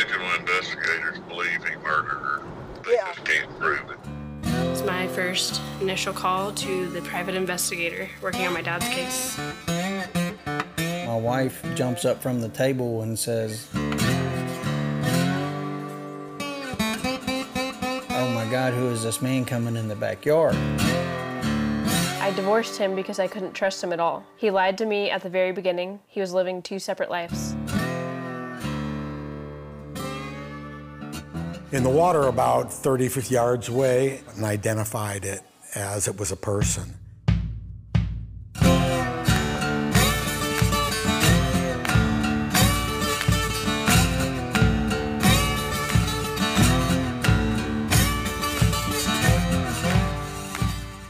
original investigators believe he murdered her. They Yeah. just can't prove it. It's my first initial call to the private investigator working on my dad's case. My wife jumps up from the table and says, Oh my God, who is this man coming in the backyard? I divorced him because I couldn't trust him at all. He lied to me at the very beginning. He was living two separate lives. In the water about 30, 50 yards away and identified it as it was a person.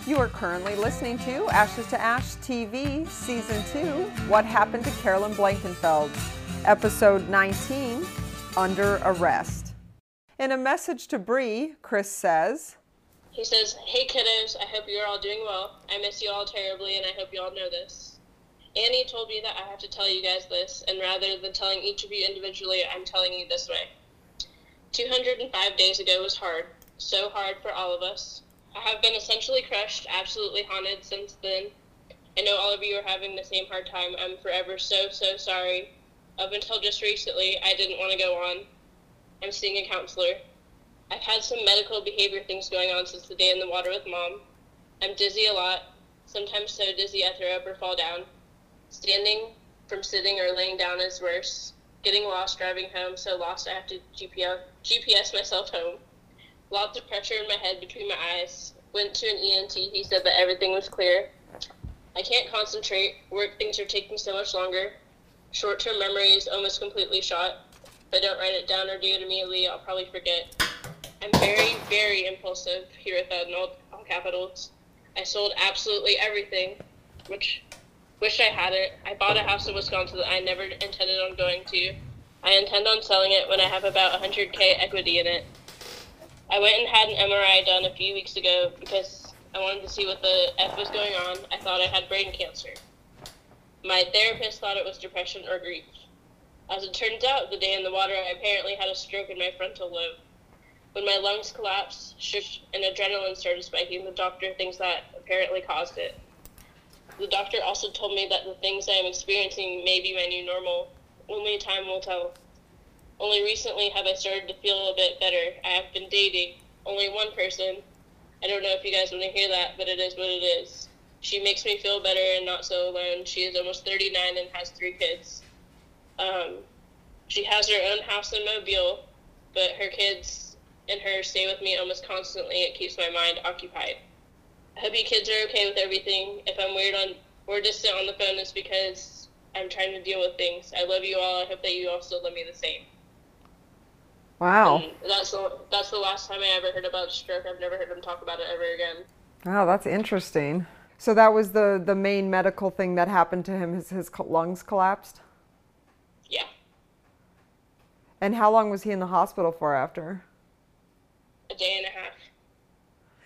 You are currently listening to Ashes to Ash TV, Season 2 What Happened to Carolyn Blankenfeld, Episode 19 Under Arrest. In a message to Bree, Chris says, He says, Hey kiddos, I hope you're all doing well. I miss you all terribly and I hope you all know this. Annie told me that I have to tell you guys this, and rather than telling each of you individually, I'm telling you this way. 205 days ago was hard, so hard for all of us. I have been essentially crushed, absolutely haunted since then. I know all of you are having the same hard time. I'm forever so, so sorry. Up until just recently, I didn't want to go on. I'm seeing a counselor. I've had some medical behavior things going on since the day in the water with mom. I'm dizzy a lot, sometimes so dizzy I throw up or fall down. Standing from sitting or laying down is worse. Getting lost driving home, so lost I have to GPS, GPS myself home. Lots of pressure in my head between my eyes. Went to an ENT, he said that everything was clear. I can't concentrate. Work things are taking so much longer. Short term memory is almost completely shot. If I don't write it down or do it immediately, I'll probably forget. I'm very, very impulsive. Here that in all, all capitals. I sold absolutely everything, which wish I had it. I bought a house in Wisconsin that I never intended on going to. I intend on selling it when I have about 100k equity in it. I went and had an MRI done a few weeks ago because I wanted to see what the F was going on. I thought I had brain cancer. My therapist thought it was depression or grief. As it turns out, the day in the water, I apparently had a stroke in my frontal lobe. When my lungs collapsed, shook, and adrenaline started spiking, the doctor thinks that apparently caused it. The doctor also told me that the things I am experiencing may be my new normal. Only time will tell. Only recently have I started to feel a bit better. I have been dating only one person. I don't know if you guys want to hear that, but it is what it is. She makes me feel better and not so alone. She is almost 39 and has three kids. Um, she has her own house in Mobile, but her kids and her stay with me almost constantly. It keeps my mind occupied. I hope you kids are okay with everything. If I'm weird on or distant on the phone, it's because I'm trying to deal with things. I love you all. I hope that you all still love me the same. Wow. And that's the that's the last time I ever heard about stroke. I've never heard him talk about it ever again. Wow, that's interesting. So that was the, the main medical thing that happened to him. His, his lungs collapsed. Yeah, And how long was he in the hospital for after? a day and a half.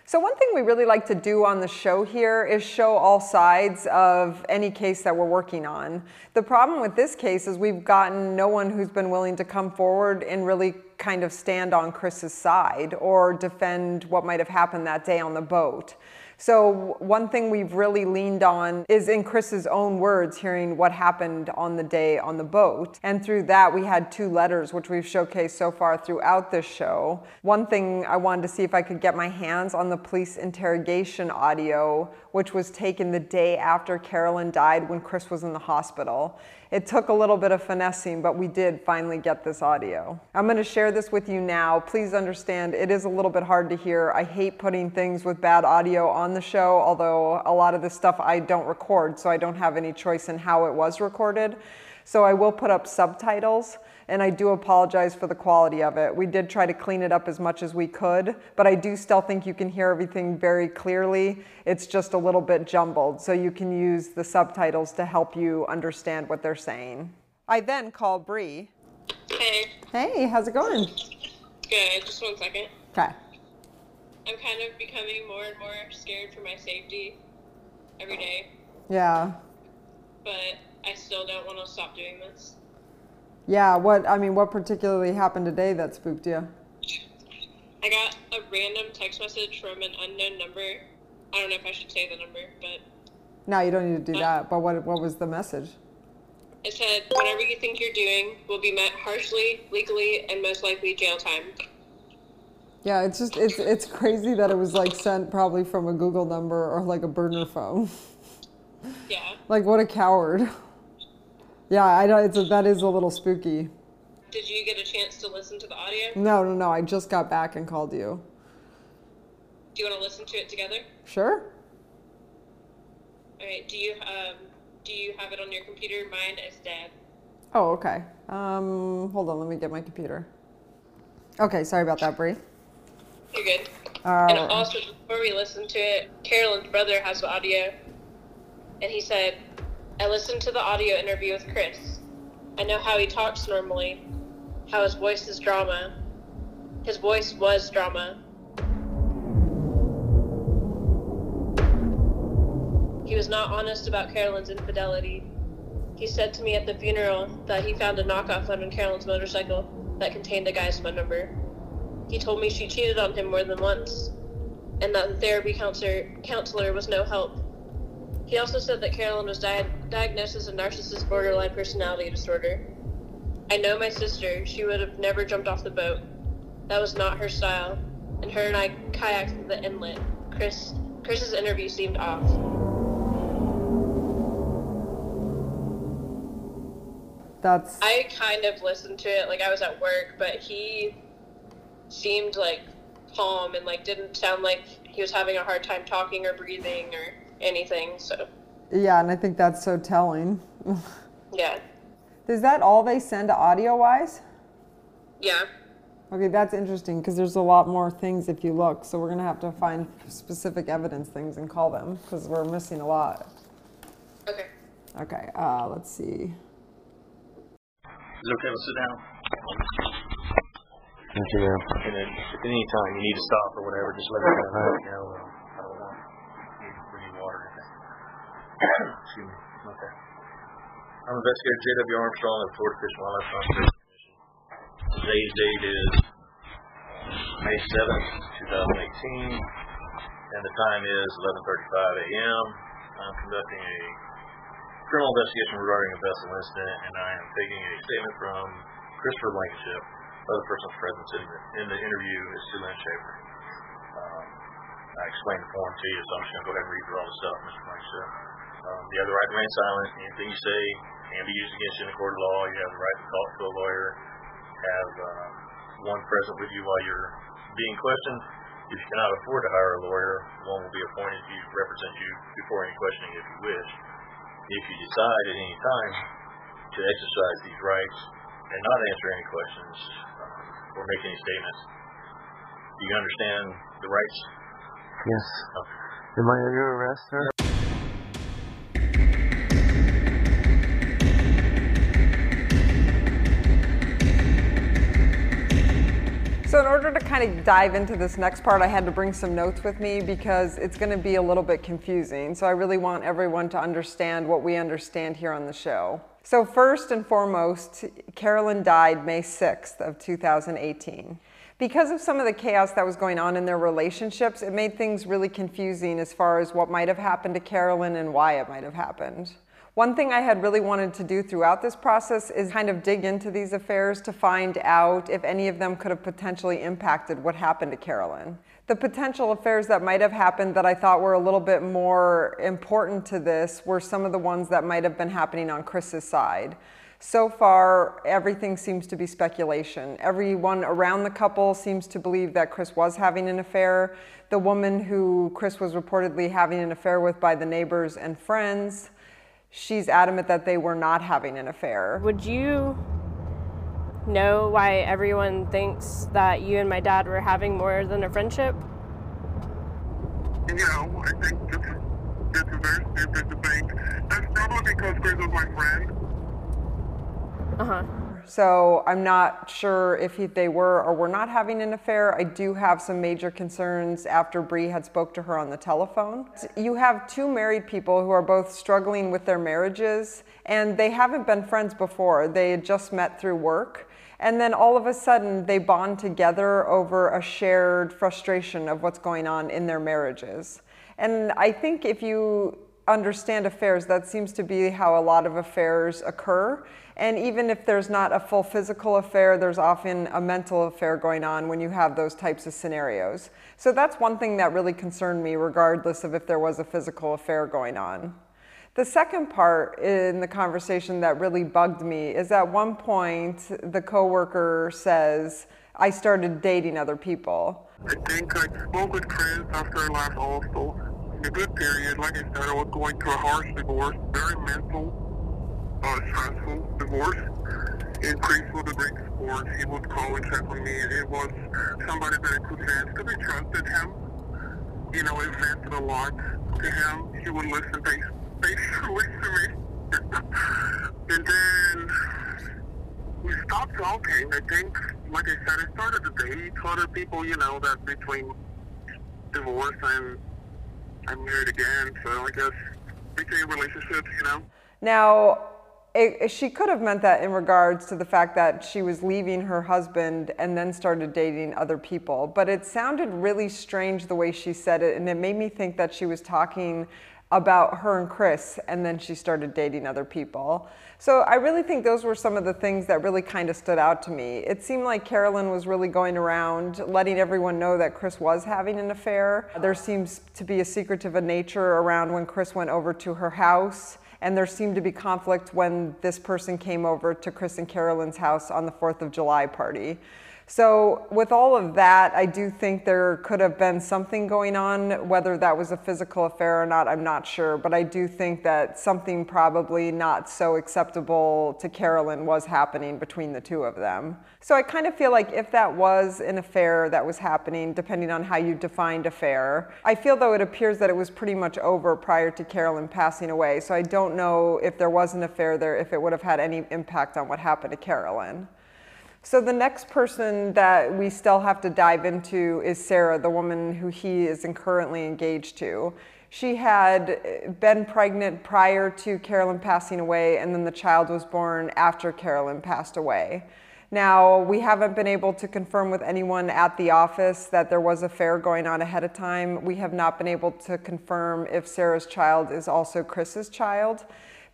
So, one thing we really like to do on the show here is show all sides of any case that we're working on. The problem with this case is we've gotten no one who's been willing to come forward and really kind of stand on Chris's side or defend what might have happened that day on the boat. So, one thing we've really leaned on is in Chris's own words, hearing what happened on the day on the boat. And through that, we had two letters, which we've showcased so far throughout this show. One thing I wanted to see if I could get my hands on the police interrogation audio, which was taken the day after Carolyn died when Chris was in the hospital. It took a little bit of finessing, but we did finally get this audio. I'm to share this with you now. Please understand it is a little bit hard to hear. I hate putting things with bad audio on the show, although a lot of this stuff I don't record, so I don't have any choice in how it was recorded. So I will put up subtitles, and I do apologize for the quality of it. We did try to clean it up as much as we could, but I do still think you can hear everything very clearly. It's just a little bit jumbled, so you can use the subtitles to help you understand what they're saying. I then call Bree. Hey, Hey, how's it going? good. Just one second. Okay. I'm kind of becoming more and more scared for my safety every day, Yeah. but I still don't want to stop doing this. Yeah, what I mean, what particularly happened today that spooked you? I got a random text message from an unknown number. I don't know if I should say the number, but No, you don't need to do uh, that. But what what was the message? it said, whatever you think you're doing will be met harshly, legally, and most likely jail time. Yeah, it's just it's it's crazy that it was like sent probably from a Google number or like a burner phone. Yeah. like what a coward. Yeah, I know it's a, that is a little spooky. Did you get a chance to listen to the audio? No, no, no. I just got back and called you. Do you want to listen to it together? Sure. All right. Do you um do you have it on your computer? Mine is dead. Oh, okay. Um, hold on. Let me get my computer. Okay, sorry about that, Bree. You're good. Uh, And also, before we listen to it, Carolyn's brother has the audio, and he said, "I listened to the audio interview with Chris. I know how he talks normally, how his voice is drama. His voice was drama. He was not honest about Carolyn's infidelity. He said to me at the funeral that he found a knockoff on Carolyn's motorcycle that contained the guy's phone number. He told me she cheated on him more than once, and that the therapy counselor, counselor was no help. He also said that Carolyn was di- diagnosed as a narcissist borderline personality disorder. I know my sister, she would have never jumped off the boat. That was not her style, and her and I kayaked the inlet. Chris, Chris's interview seemed off. that's I kind of listened to it like I was at work, but he seemed like calm and like didn't sound like he was having a hard time talking or breathing or anything. So yeah, and I think that's so telling. yeah, Is that all they send audio wise? yeah, Okay, that's interesting because there's a lot more things if you look. So we're gonna have to find specific evidence things and call them because we're missing a lot. okay. Okay, uh, let's see. Is it okay to sit down? Thank you, ma'am. And then at any time you need to stop or whatever, just let me know. You know, um, I don't want you to need water or anything. Excuse me. Okay. I'm investigator J.W. Armstrong of the Florida Fish and Wildlife Conservation Commission. Today's date is May 7th, 2018, and the time is 11:35 a.m. I'm conducting a criminal investigation regarding a vessel incident, and I am taking a statement from Christopher Blankenfeld. The other persons present in the, in the interview is Sue Schaefer. Um, I explained the form to you, so I'm just going to go ahead and read through all the stuff, Mr. Blankenfeld. Um, you have the right to remain silent. Anything you say can be used against you in a court of law. You have the right to talk to a lawyer. Have uh, one present with you while you're being questioned. If you cannot afford to hire a lawyer, one will be appointed to represent you before any questioning if you wish. If you decide at any time to exercise these rights and not answer any questions um, or make any statements, do you understand the rights? Yes. Okay. Am I under arrest, sir? Order to kind of dive into this next part, I had to bring some notes with me because it's going to be a little bit confusing. So I really want everyone to understand what we understand here on the show. So first and foremost, Carolyn died May 6th of 2018. Because of some of the chaos that was going on in their relationships, it made things really confusing as far as what might have happened to Carolyn and why it might have happened. One thing I had really wanted to do throughout this process is kind of dig into these affairs to find out if any of them could have potentially impacted what happened to Carolyn. The potential affairs that might have happened that I thought were a little bit more important to this were some of the ones that might have been happening on Chris's side. So far, everything seems to be speculation. Everyone around the couple seems to believe that Chris was having an affair. The woman who Chris was reportedly having an affair with by the neighbors and friends, she's adamant that they were not having an affair. Would you know why everyone thinks that you and my dad were having more than a friendship? You know, I think this is, this is very stupid to think. That's probably because Chris was my friend. Uh huh. So I'm not sure if he, they were or were not having an affair. I do have some major concerns after Bree had spoke to her on the telephone. You have two married people who are both struggling with their marriages and they haven't been friends before. They had just met through work. And then all of a sudden, they bond together over a shared frustration of what's going on in their marriages. And I think if you understand affairs, that seems to be how a lot of affairs occur. And even if there's not a full physical affair, there's often a mental affair going on when you have those types of scenarios. So that's one thing that really concerned me, regardless of if there was a physical affair going on. The second part in the conversation that really bugged me is at one point the coworker says, I started dating other people. I think I spoke with Chris after I left also. In a good period, like I said, I was going through a harsh divorce, very mental, uh, stressful divorce. And Chris would bring support. He would call and on me. It was somebody that I could vent because I trusted him. You know, I vented a lot to him. He would listen patiently to me. and then we stopped talking. I think, like I said, I started to date other people, you know, that between divorce and I'm married again. So I guess between relationships, you know. Now, it, she could have meant that in regards to the fact that she was leaving her husband and then started dating other people. But it sounded really strange the way she said it, and it made me think that she was talking about her and Chris, and then she started dating other people. So I really think those were some of the things that really kind of stood out to me. It seemed like Carolyn was really going around letting everyone know that Chris was having an affair. There seems to be a secretive nature around when Chris went over to her house. And there seemed to be conflict when this person came over to Chris and Carolyn's house on the 4th of July party. So, with all of that, I do think there could have been something going on. Whether that was a physical affair or not, I'm not sure. But I do think that something probably not so acceptable to Carolyn was happening between the two of them. So, I kind of feel like if that was an affair that was happening, depending on how you defined affair, I feel though it appears that it was pretty much over prior to Carolyn passing away. So, I don't know if there was an affair there, if it would have had any impact on what happened to Carolyn. So the next person that we still have to dive into is Sarah, the woman who he is currently engaged to. She had been pregnant prior to Carolyn passing away, and then the child was born after Carolyn passed away. Now, we haven't been able to confirm with anyone at the office that there was a affair going on ahead of time. We have not been able to confirm if Sarah's child is also Chris's child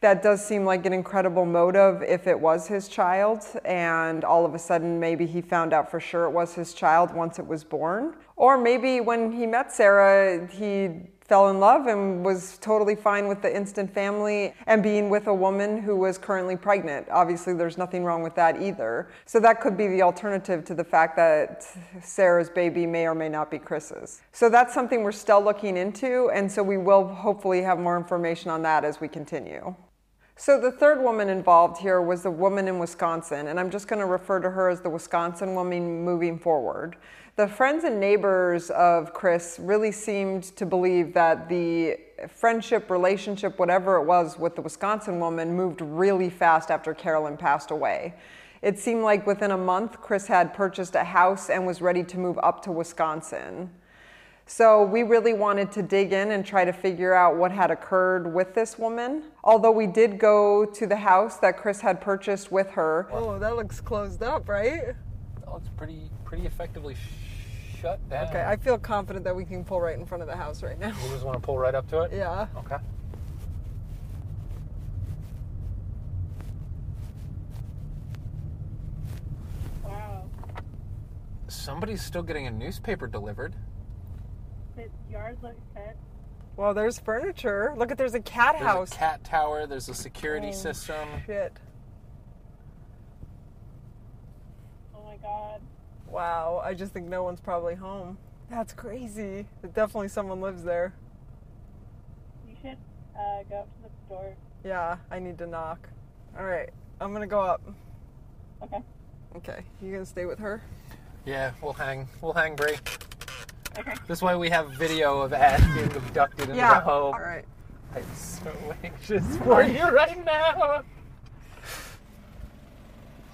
that does seem like an incredible motive if it was his child and all of a sudden maybe he found out for sure it was his child once it was born. Or maybe when he met Sarah, he fell in love and was totally fine with the instant family and being with a woman who was currently pregnant. Obviously, there's nothing wrong with that either. So that could be the alternative to the fact that Sarah's baby may or may not be Chris's. So that's something we're still looking into, and so we will hopefully have more information on that as we continue. So the third woman involved here was the woman in Wisconsin, and I'm just going to refer to her as the Wisconsin woman moving forward. The friends and neighbors of Chris really seemed to believe that the friendship, relationship, whatever it was with the Wisconsin woman moved really fast after Carolyn passed away. It seemed like within a month, Chris had purchased a house and was ready to move up to Wisconsin. So we really wanted to dig in and try to figure out what had occurred with this woman. Although we did go to the house that Chris had purchased with her. Oh, that looks closed up, right? Oh, that looks pretty pretty effectively shut down. Okay, I feel confident that we can pull right in front of the house right now. You just want to pull right up to it? Yeah. Okay. Wow. Somebody's still getting a newspaper delivered. His yard looks good. Well, there's furniture. Look at there's a cat There's house. a cat tower. There's a security Oh, system. Shit. Oh my god. Wow, I just think no one's probably home. That's crazy. Definitely someone lives there. You should uh, go up to the door. Yeah, I need to knock. All right, I'm gonna go up. Okay. Okay, you gonna stay with her? Yeah, we'll hang. We'll hang, Bree. Okay. This way we have video of Ash being abducted into Yeah. the home. All right. I'm so anxious for you right now.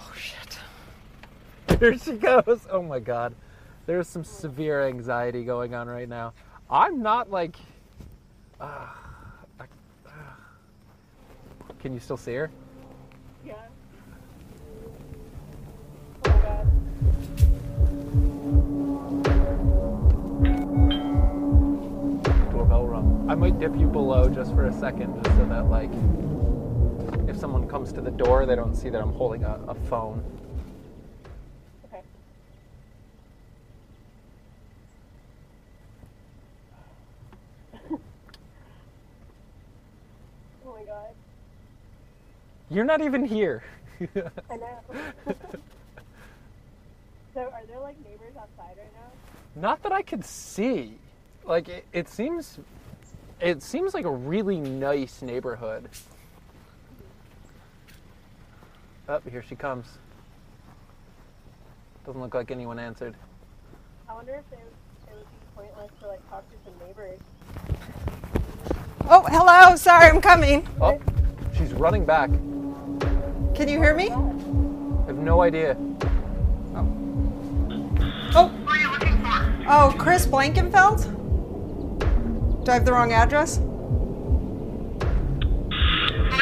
Oh shit. Here she goes. Oh my god. There's some severe anxiety going on right now. I'm not like. Uh, I, uh, can you still see her? Yeah. I might dip you below just for a second, just so that like, if someone comes to the door, they don't see that I'm holding a, a phone. Okay. oh my god. You're not even here. I know. so are there like neighbors outside right now? Not that I could see. Like it, it seems, it seems like a really nice neighborhood. Up oh, here she comes. Doesn't look like anyone answered. I wonder if it would, it would be pointless to like talk to some neighbors. Oh, hello. Sorry, I'm coming. Oh, she's running back. Can you hear me? I have no idea. Oh. Oh, oh Chris Blankenfeld? Do I have the wrong address? Are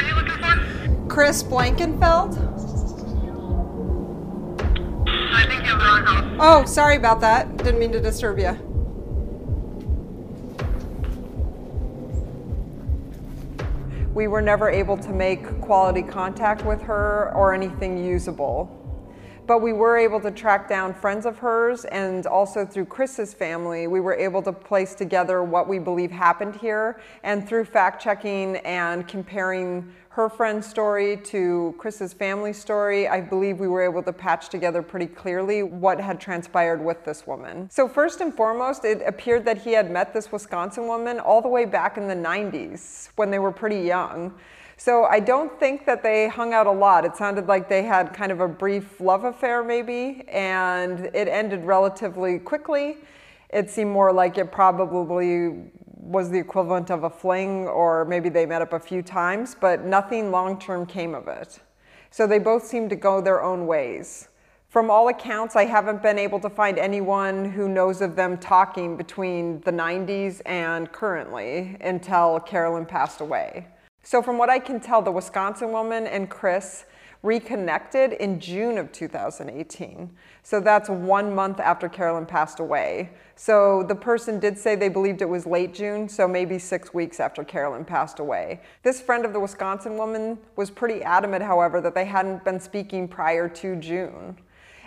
you looking for? Chris Blankenfeld? I think you have the wrong house. Oh, sorry about that. Didn't mean to disturb you. We were never able to make quality contact with her or anything usable. But we were able to track down friends of hers, and also through Chris's family, we were able to place together what we believe happened here. And through fact checking and comparing her friend's story to Chris's family story, I believe we were able to patch together pretty clearly what had transpired with this woman. So, first and foremost, it appeared that he had met this Wisconsin woman all the way back in the 90s when they were pretty young. So I don't think that they hung out a lot. It sounded like they had kind of a brief love affair, maybe, and it ended relatively quickly. It seemed more like it probably was the equivalent of a fling, or maybe they met up a few times, but nothing long term came of it. So they both seemed to go their own ways. From all accounts, I haven't been able to find anyone who knows of them talking between the 90s and currently until Carolyn passed away. So, from what I can tell, the Wisconsin woman and Chris reconnected in June of 2018. So that's one month after Carolyn passed away. So the person did say they believed it was late June, so maybe six weeks after Carolyn passed away. This friend of the Wisconsin woman was pretty adamant, however, that they hadn't been speaking prior to June.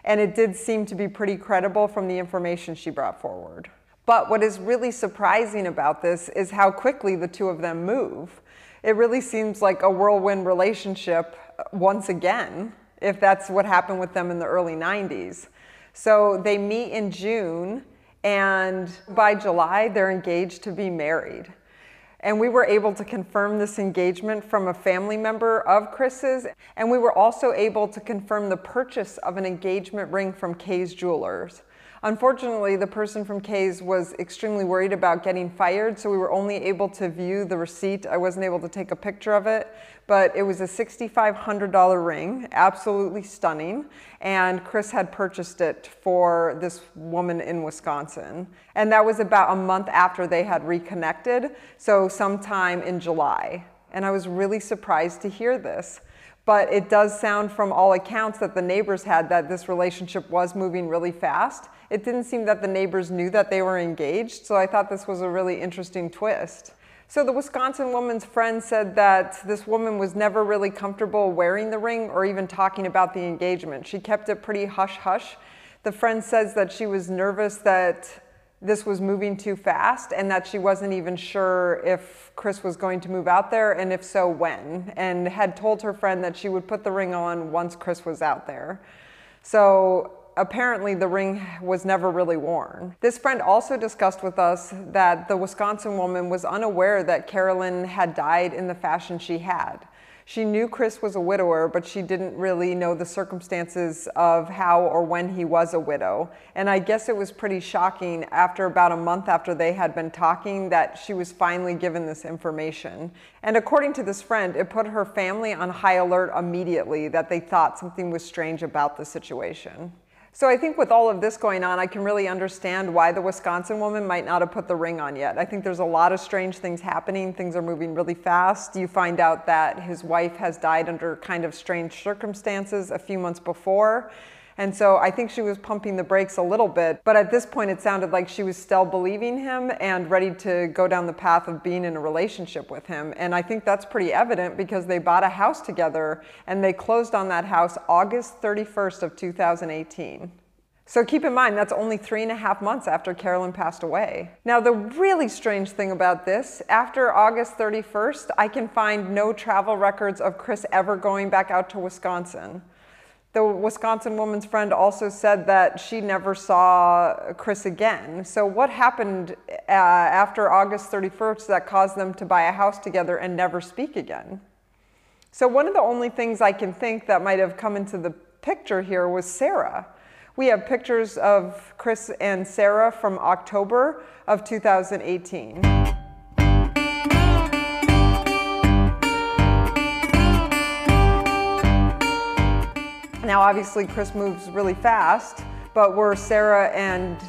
And it did seem to be pretty credible from the information she brought forward. But what is really surprising about this is how quickly the two of them move it really seems like a whirlwind relationship once again, if that's what happened with them in the early 90s. So they meet in June, and by July, they're engaged to be married. And we were able to confirm this engagement from a family member of Chris's. And we were also able to confirm the purchase of an engagement ring from Kay's Jewelers. Unfortunately, the person from Kay's was extremely worried about getting fired, so we were only able to view the receipt. I wasn't able to take a picture of it, but it was a $6,500 ring, absolutely stunning. And Chris had purchased it for this woman in Wisconsin. And that was about a month after they had reconnected, so sometime in July. And I was really surprised to hear this. But it does sound from all accounts that the neighbors had that this relationship was moving really fast. It didn't seem that the neighbors knew that they were engaged, so I thought this was a really interesting twist. So the Wisconsin woman's friend said that this woman was never really comfortable wearing the ring or even talking about the engagement. She kept it pretty hush hush. The friend says that she was nervous that this was moving too fast and that she wasn't even sure if Chris was going to move out there and if so, when, and had told her friend that she would put the ring on once Chris was out there. So apparently the ring was never really worn. This friend also discussed with us that the Wisconsin woman was unaware that Carolyn had died in the fashion she had. She knew Chris was a widower, but she didn't really know the circumstances of how or when he was a widow. And I guess it was pretty shocking after about a month after they had been talking that she was finally given this information. And according to this friend, it put her family on high alert immediately that they thought something was strange about the situation. So I think with all of this going on, I can really understand why the Wisconsin woman might not have put the ring on yet. I think there's a lot of strange things happening. Things are moving really fast. You find out that his wife has died under kind of strange circumstances a few months before. And so I think she was pumping the brakes a little bit, but at this point it sounded like she was still believing him and ready to go down the path of being in a relationship with him. And I think that's pretty evident because they bought a house together and they closed on that house August 31st of 2018. So keep in mind, that's only three and a half months after Carolyn passed away. Now, the really strange thing about this, after August 31st, I can find no travel records of Chris ever going back out to Wisconsin. The Wisconsin woman's friend also said that she never saw Chris again. So, what happened uh, after August 31st that caused them to buy a house together and never speak again? So, one of the only things I can think that might have come into the picture here was Sarah. We have pictures of Chris and Sarah from October of 2018. Now, obviously, Chris moves really fast, but were Sarah and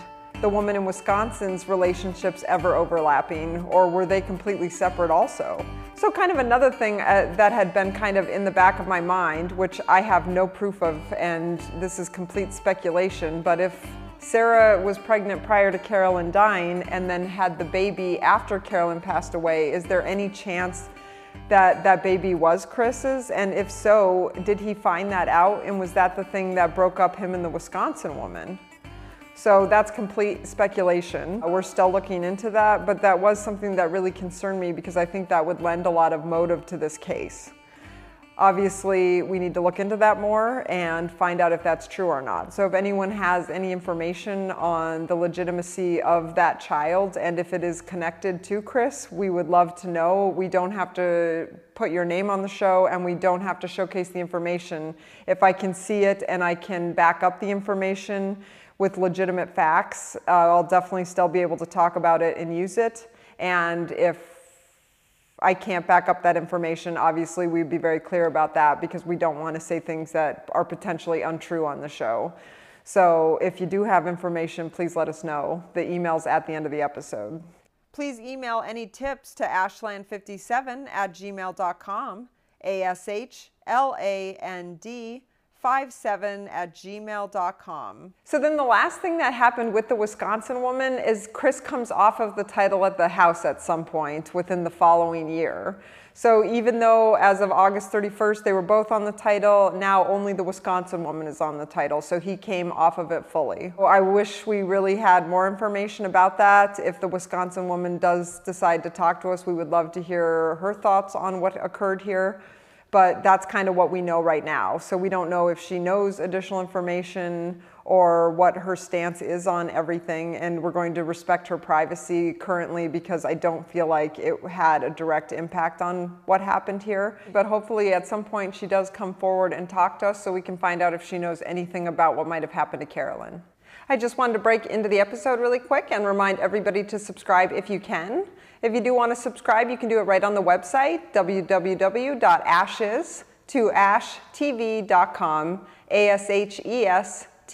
the woman in Wisconsin's relationships ever overlapping, or were they completely separate also? So, kind of another thing uh, that had been kind of in the back of my mind, which I have no proof of, and this is complete speculation, but if Sarah was pregnant prior to Carolyn dying and then had the baby after Carolyn passed away, is there any chance that that baby was Chris's? And if so, did he find that out? And was that the thing that broke up him and the Wisconsin woman? So that's complete speculation. We're still looking into that, but that was something that really concerned me because I think that would lend a lot of motive to this case. Obviously, we need to look into that more and find out if that's true or not. So if anyone has any information on the legitimacy of that child and if it is connected to Chris, we would love to know. We don't have to put your name on the show and we don't have to showcase the information. If I can see it and I can back up the information, with legitimate facts, uh, I'll definitely still be able to talk about it and use it. And if I can't back up that information, obviously we'd be very clear about that because we don't want to say things that are potentially untrue on the show. So if you do have information, please let us know. The email's at the end of the episode. Please email any tips to ashland57 at gmail.com, A S H L A N D 57 at gmail.com. So then the last thing that happened with the Wisconsin woman is Chris comes off of the title at the house at some point within the following year. So even though as of August 31st they were both on the title, now only the Wisconsin woman is on the title. So he came off of it fully. Well, I wish we really had more information about that. If the Wisconsin woman does decide to talk to us, we would love to hear her thoughts on what occurred here but that's kind of what we know right now. So we don't know if she knows additional information or what her stance is on everything, and we're going to respect her privacy currently because I don't feel like it had a direct impact on what happened here. But hopefully at some point she does come forward and talk to us so we can find out if she knows anything about what might have happened to Carolyn. I just wanted to break into the episode really quick and remind everybody to subscribe if you can. If you do want to subscribe, you can do it right on the website, www.ashes2ashtv.com,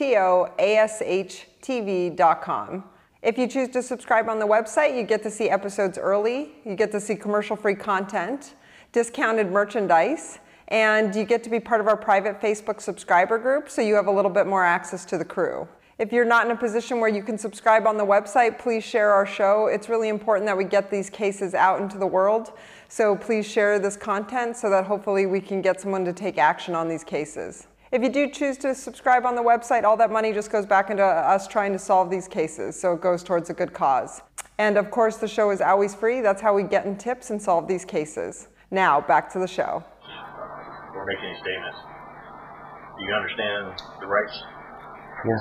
A-S-H-E-S-T-O-A-S-H-T-V.com. If you choose to subscribe on the website, you get to see episodes early, you get to see commercial-free content, discounted merchandise, and you get to be part of our private Facebook subscriber group, so you have a little bit more access to the crew. If you're not in a position where you can subscribe on the website, please share our show. It's really important that we get these cases out into the world. So please share this content so that hopefully we can get someone to take action on these cases. If you do choose to subscribe on the website, all that money just goes back into us trying to solve these cases. So it goes towards a good cause. And of course, the show is always free. That's how we get in tips and solve these cases. Now, back to the show. Or make any statements. Do you understand the rights Yes.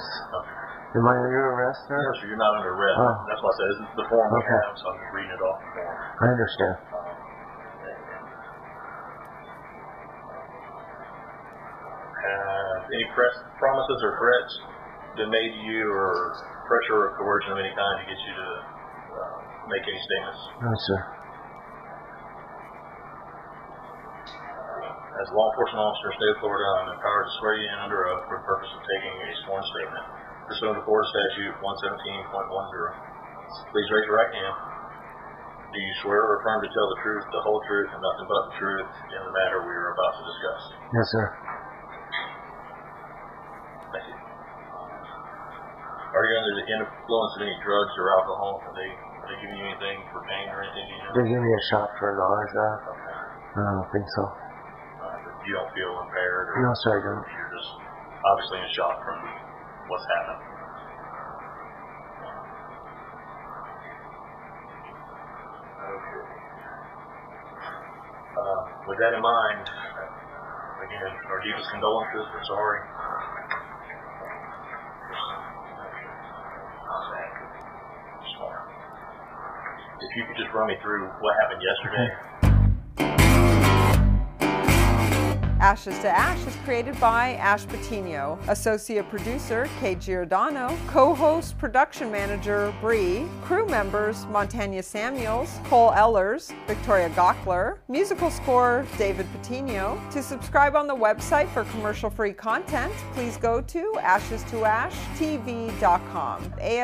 Am I under arrest, sir? No, sir, you're not under arrest. Oh. That's why I said this is the form we have, so I'm just reading it off the form. I understand. Any promises or threats been made to you, or pressure or coercion of any kind to get you to uh, make any statements? No, sir. As a law enforcement officer of the state of Florida, I'm empowered to swear you in under oath for the purpose of taking a sworn statement pursuant to Florida Statute 117.10. Please raise your right hand. Do you swear or affirm to tell the truth, the whole truth, and nothing but the truth in the matter we are about to discuss? Yes, sir. Under the influence of any drugs or alcohol? Are they, are they giving you anything for pain or anything? You know? They give me a shot for nausea. Okay. I don't think so. Uh, you don't feel impaired? Or No, sir, I don't. You're just obviously in shock from what's happened. Okay. Uh, with that in mind, again, our deepest condolences. We're sorry. You could just run me through what happened yesterday. Ashes to Ash is created by Ash Patino, associate producer Kate Giordano, co-host production manager Bree, crew members Montanya Samuels, Cole Ellers, Victoria Gockler, musical score David Patino. To subscribe on the website for commercial-free content, please go to ashes2ashtv.com. A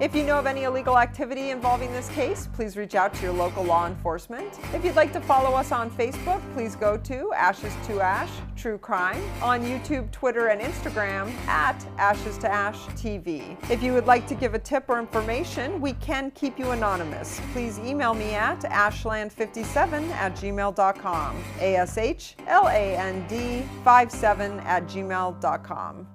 If you know of any illegal activity involving this case, please reach out to your local law enforcement. If you'd like to follow us on Facebook, please go to Ashes to Ash True Crime, on YouTube, Twitter, and Instagram at Ashes to Ash TV. If you would like to give a tip or information, we can keep you anonymous. Please email me at ashland57 at gmail.com. A S H L A N D 57 at gmail.com.